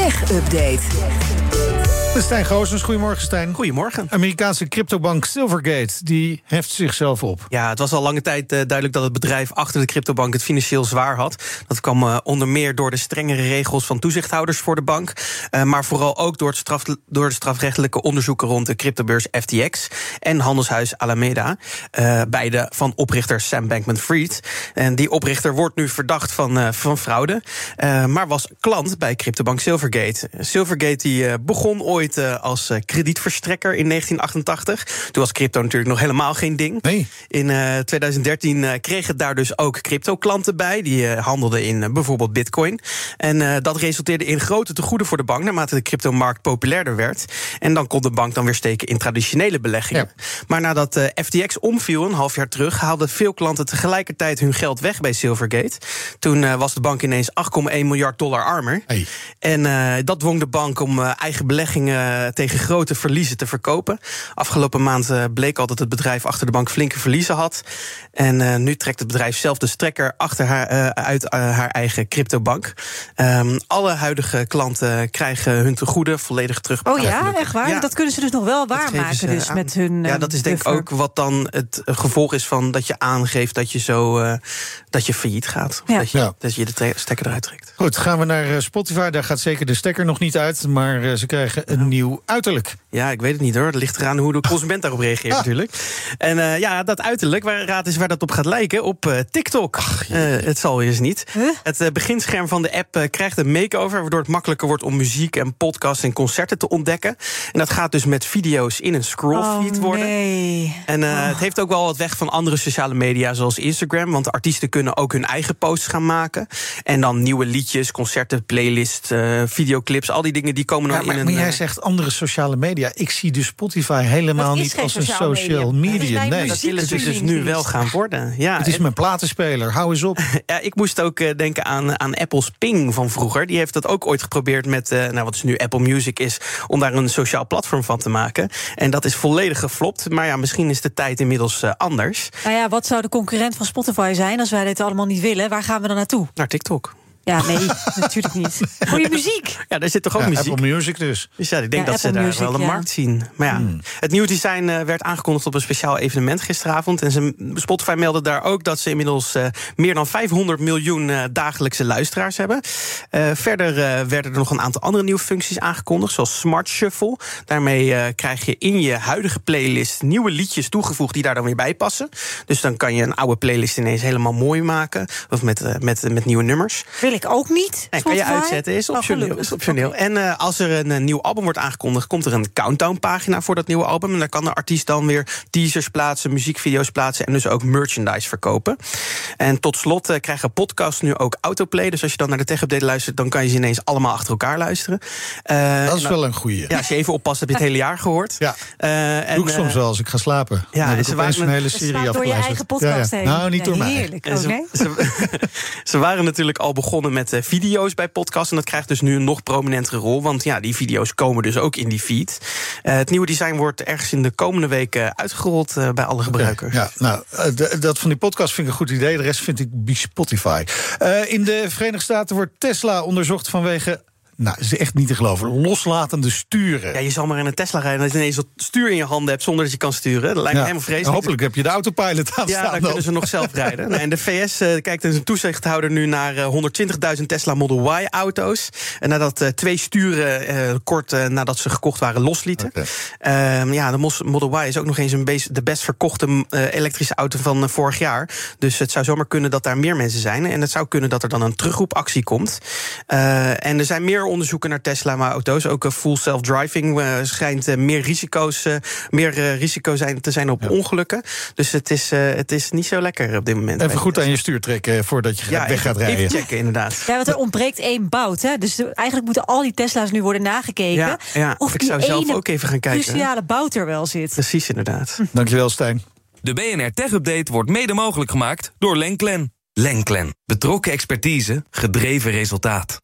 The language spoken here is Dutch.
Tech Update. Stijn Goosens, goedemorgen Stijn. Goedemorgen. Amerikaanse cryptobank Silvergate, die heft zichzelf op. Ja, het was al lange tijd uh, duidelijk dat het bedrijf achter de cryptobank het financieel zwaar had. Dat kwam uh, onder meer door de strengere regels van toezichthouders voor de bank. Uh, maar vooral ook door, het straf, door de strafrechtelijke onderzoeken rond de cryptobeurs FTX en handelshuis Alameda. beide van oprichter Sam Bankman-Fried. En die oprichter wordt nu verdacht van, van fraude. maar was klant bij cryptobank Silvergate. Silvergate die begon ooit als kredietverstrekker in 1988. Toen was crypto natuurlijk nog helemaal geen ding. Nee. In uh, 2013 uh, kregen daar dus ook crypto-klanten bij. Die handelden in bijvoorbeeld bitcoin. En dat resulteerde in grote tegoeden voor de bank... naarmate de cryptomarkt populairder werd. En dan kon de bank dan weer steken in traditionele beleggingen. Ja. Maar nadat FTX omviel, een half jaar terug... haalden veel klanten tegelijkertijd hun geld weg bij Silvergate. Toen was de bank ineens 8,1 miljard dollar armer. Hey. En dat dwong de bank om eigen beleggingen tegen grote verliezen te verkopen. Afgelopen maand bleek al dat het bedrijf achter de bank flinke verliezen had. En uh, nu trekt het bedrijf zelf de strekker achter haar, uh, uit uh, haar eigen cryptobank. Um, alle huidige klanten krijgen hun tegoeden volledig terug. Oh ja, echt waar? Ja. Dat kunnen ze dus nog wel waarmaken dus aan. met hun Ja, dat is denk ik ook wat dan het gevolg is van dat je aangeeft dat je zo dat je failliet gaat. Of ja. dat, je, Ja. dat je de stekker eruit trekt. Goed, gaan we naar Spotify. Daar gaat zeker de stekker nog niet uit, maar ze krijgen een nieuw uiterlijk. Ja, ik weet het niet hoor. Het ligt eraan hoe de consument daarop reageert Ah. natuurlijk. En uh, ja, dat uiterlijk, waar, raad eens waar dat op gaat lijken. Op uh, TikTok. Ach, uh, het zal eens niet. Huh? Het beginscherm van de app krijgt een make-over... waardoor het makkelijker wordt om muziek en podcasts en concerten te ontdekken. En dat gaat dus met video's in een scrollfeed oh, worden. Nee. En oh. het heeft ook wel wat weg van andere sociale media zoals Instagram. Want artiesten kunnen ook hun eigen posts gaan maken. En dan nieuwe liedjes, concerten, playlists, videoclips... al die dingen die komen dan ja, maar, in een... Maar jij zegt andere sociale media. Ik zie dus Spotify helemaal niet als een social media. media. Nee, dat willen ze dus nu wel gaan worden. Ja, het is mijn platenspeler, hou eens op. ja, ik moest ook uh, denken aan, aan Apple's Ping van vroeger. Die heeft dat ook ooit geprobeerd met, uh, nou, wat is nu Apple Music is... om daar een sociaal platform van te maken. En dat is volledig geflopt. Maar ja, misschien is de tijd inmiddels uh, anders. Nou ja, wat zou de concurrent van Spotify zijn... als wij dit allemaal niet willen? Waar gaan we dan naartoe? Naar TikTok. Ja, nee, natuurlijk niet. Goeie muziek. Ja, daar zit toch ook ja, muziek? Apple Music dus. Dus ja, ik denk Ja, dat ze daar Music, wel de ja. markt zien. Maar ja, Hmm. het nieuwe design eh, werd aangekondigd op een speciaal evenement gisteravond. En ze, Spotify meldde daar ook dat ze inmiddels eh, meer dan 500 miljoen eh, dagelijkse luisteraars hebben. Eh, verder eh, werden er nog een aantal andere nieuwe functies aangekondigd, zoals Smart Shuffle. Daarmee eh, krijg je in je huidige playlist nieuwe liedjes toegevoegd die daar dan weer bij passen. Dus dan kan je een oude playlist ineens helemaal mooi maken. Of met, met, met nieuwe nummers. Wil ik ook niet. Nee, kan je uitzetten, is Oh, optioneel. is optioneel. En uh, als er een, een nieuw album wordt aangekondigd, komt er een countdown-pagina voor dat nieuwe album. En daar kan de artiest dan weer teasers plaatsen, muziekvideo's plaatsen en dus ook merchandise verkopen. En tot slot uh, krijgen podcasts nu ook autoplay. Dus als je dan naar de tech-update luistert, dan kan je ze ineens allemaal achter elkaar luisteren. Uh, Dat is wel een goeie. Ja, als je even oppast, heb je het hele jaar gehoord. Ja. Uh, Doe ik soms wel als ik ga slapen. Ja, Dan heb en ik ze waren een hele serie door je eigen podcast ja, ja. heen. Nou, niet Ja, door mij. Heerlijk. En nee? ze, ze, ze waren natuurlijk al begonnen met uh, video's bij podcasts. En dat krijgt dus nu een nog prominentere rol. Want ja, die video's komen dus ook in die feed. Uh, het nieuwe design wordt ergens in de komende weken uitgerold uh, bij alle gebruikers. Ja, nou, dat van die podcast vind ik een goed idee. De rest vind ik Spotify. In de Verenigde Staten wordt Tesla onderzocht vanwege nou, is echt niet te geloven. Loslatende sturen. Ja, je zal maar in een Tesla rijden dat je ineens wat stuur in je handen hebt zonder dat je kan sturen. Dat lijkt me helemaal vreselijk. Hopelijk heb je de autopilot aan ja, staan. dan kunnen ze nog zelf rijden. Nou, en de VS uh, kijkt dus een toezichthouder nu naar uh, 120.000 Tesla Model Y-auto's. En nadat uh, twee sturen kort nadat ze gekocht waren loslieten. Okay. Ehm, ja, de Model Y is ook nog eens een de best verkochte elektrische auto van vorig jaar. Dus het zou zomaar kunnen dat daar meer mensen zijn. En het zou kunnen dat er dan een terugroepactie komt. En er zijn meer onderzoeken naar Tesla-auto's. Ook uh, full self-driving uh, schijnt meer risico's, meer risico zijn, te zijn op Ja. ongelukken. Dus het is, het is niet zo lekker op dit moment. Even goed aan je stuur trekken voordat je ja, weg gaat even, rijden. Even checken, inderdaad. Ja, want er ontbreekt één bout. Hè? Dus eigenlijk moeten al die Tesla's nu worden nagekeken. Ja, ja. Of ik die zou zelf ook even gaan kijken. cruciale bout er wel zit. Precies, inderdaad. Dankjewel, Stijn. De BNR Tech Update wordt mede mogelijk gemaakt door Lenklen. Lenklen. Betrokken expertise, gedreven resultaat.